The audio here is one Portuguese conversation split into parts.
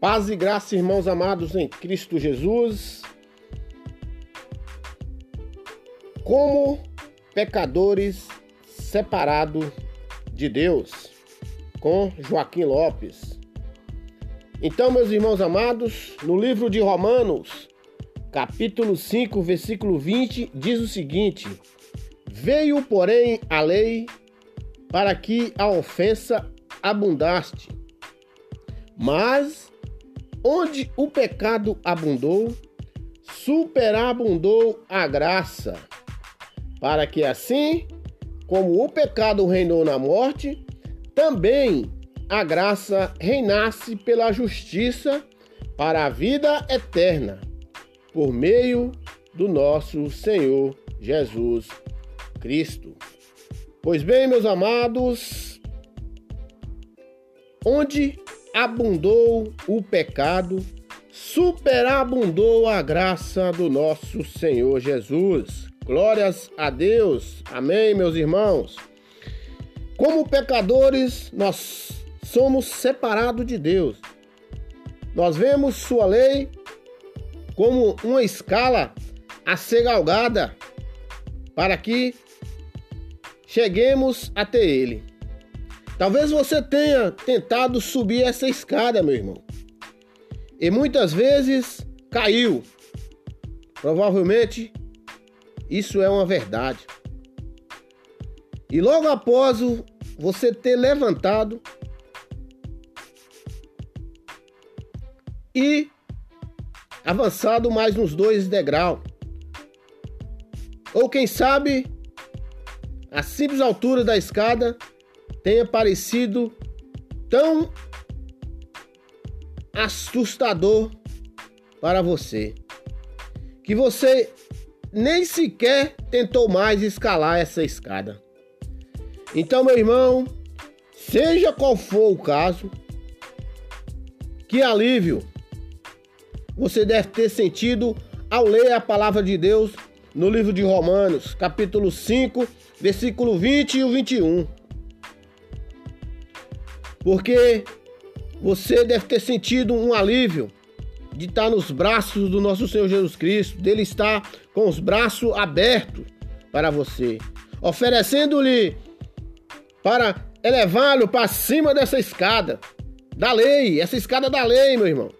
Paz e graça, irmãos amados em Cristo Jesus. Como pecadores separados de Deus, com Joaquim Lopes. Então, meus irmãos amados, no livro de Romanos, capítulo 5, versículo 20, diz o seguinte: Veio, porém, a lei para que a ofensa abundaste. Mas onde o pecado abundou, superabundou a graça, para que assim como o pecado reinou na morte, também a graça reinasse pela justiça para a vida eterna, por meio do nosso Senhor Jesus Cristo. Pois bem, meus amados, onde abundou o pecado, superabundou a graça do nosso Senhor Jesus. Glórias a Deus. Amém, meus irmãos. Como pecadores, nós somos separados de Deus. Nós vemos sua lei como uma escala a ser galgada para que cheguemos até ele. Talvez você tenha tentado subir essa escada, meu irmão, e muitas vezes caiu. Provavelmente isso é uma verdade. E logo após você ter levantado e avançado mais uns dois degraus, ou quem sabe a simples altura da escada tenha parecido tão assustador para você que você nem sequer tentou mais escalar essa escada. Então, meu irmão, seja qual for o caso, que alívio você deve ter sentido ao ler a palavra de Deus no livro de Romanos, capítulo 5, versículo 20 e o 21. Porque você deve ter sentido um alívio de estar nos braços do nosso Senhor Jesus Cristo, dele estar com os braços abertos para você, oferecendo-lhe para elevá-lo para cima dessa escada da lei, essa escada da lei, meu irmão,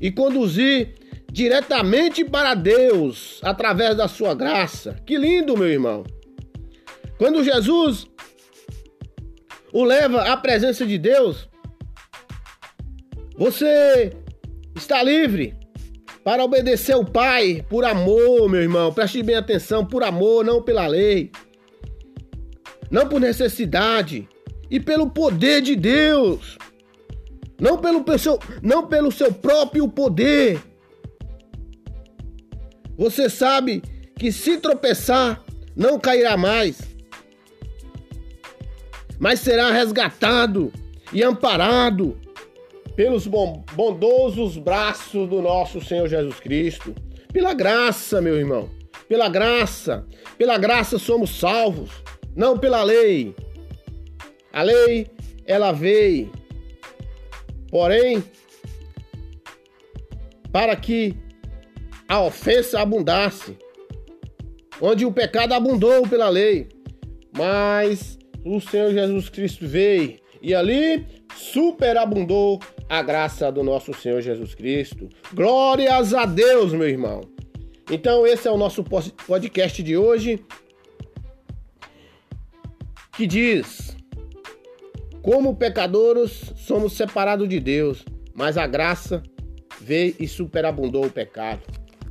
e conduzir diretamente para Deus através da sua graça. Que lindo, meu irmão. Quando Jesus o leva à presença de Deus, você está livre para obedecer o Pai por amor, meu irmão. Preste bem atenção, por amor, não pela lei. Não por necessidade e pelo poder de Deus. Não pelo, seu, não pelo seu próprio poder. Você sabe que se tropeçar, não cairá mais, mas será resgatado e amparado pelos bondosos braços do nosso Senhor Jesus Cristo. Pela graça, meu irmão. Pela graça. Pela graça somos salvos, não pela lei. A lei, ela veio. Porém, para que a ofensa abundasse, onde o pecado abundou pela lei, mas o Senhor Jesus Cristo veio e ali superabundou a graça do nosso Senhor Jesus Cristo. Glórias a Deus, meu irmão. Então, esse é o nosso podcast de hoje que diz: Como pecadores somos separados de Deus, mas a graça veio e superabundou o pecado.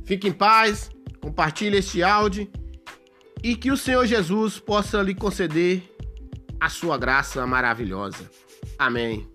Fique em paz, compartilhe este áudio e que o Senhor Jesus possa lhe conceder a sua graça maravilhosa. Amém.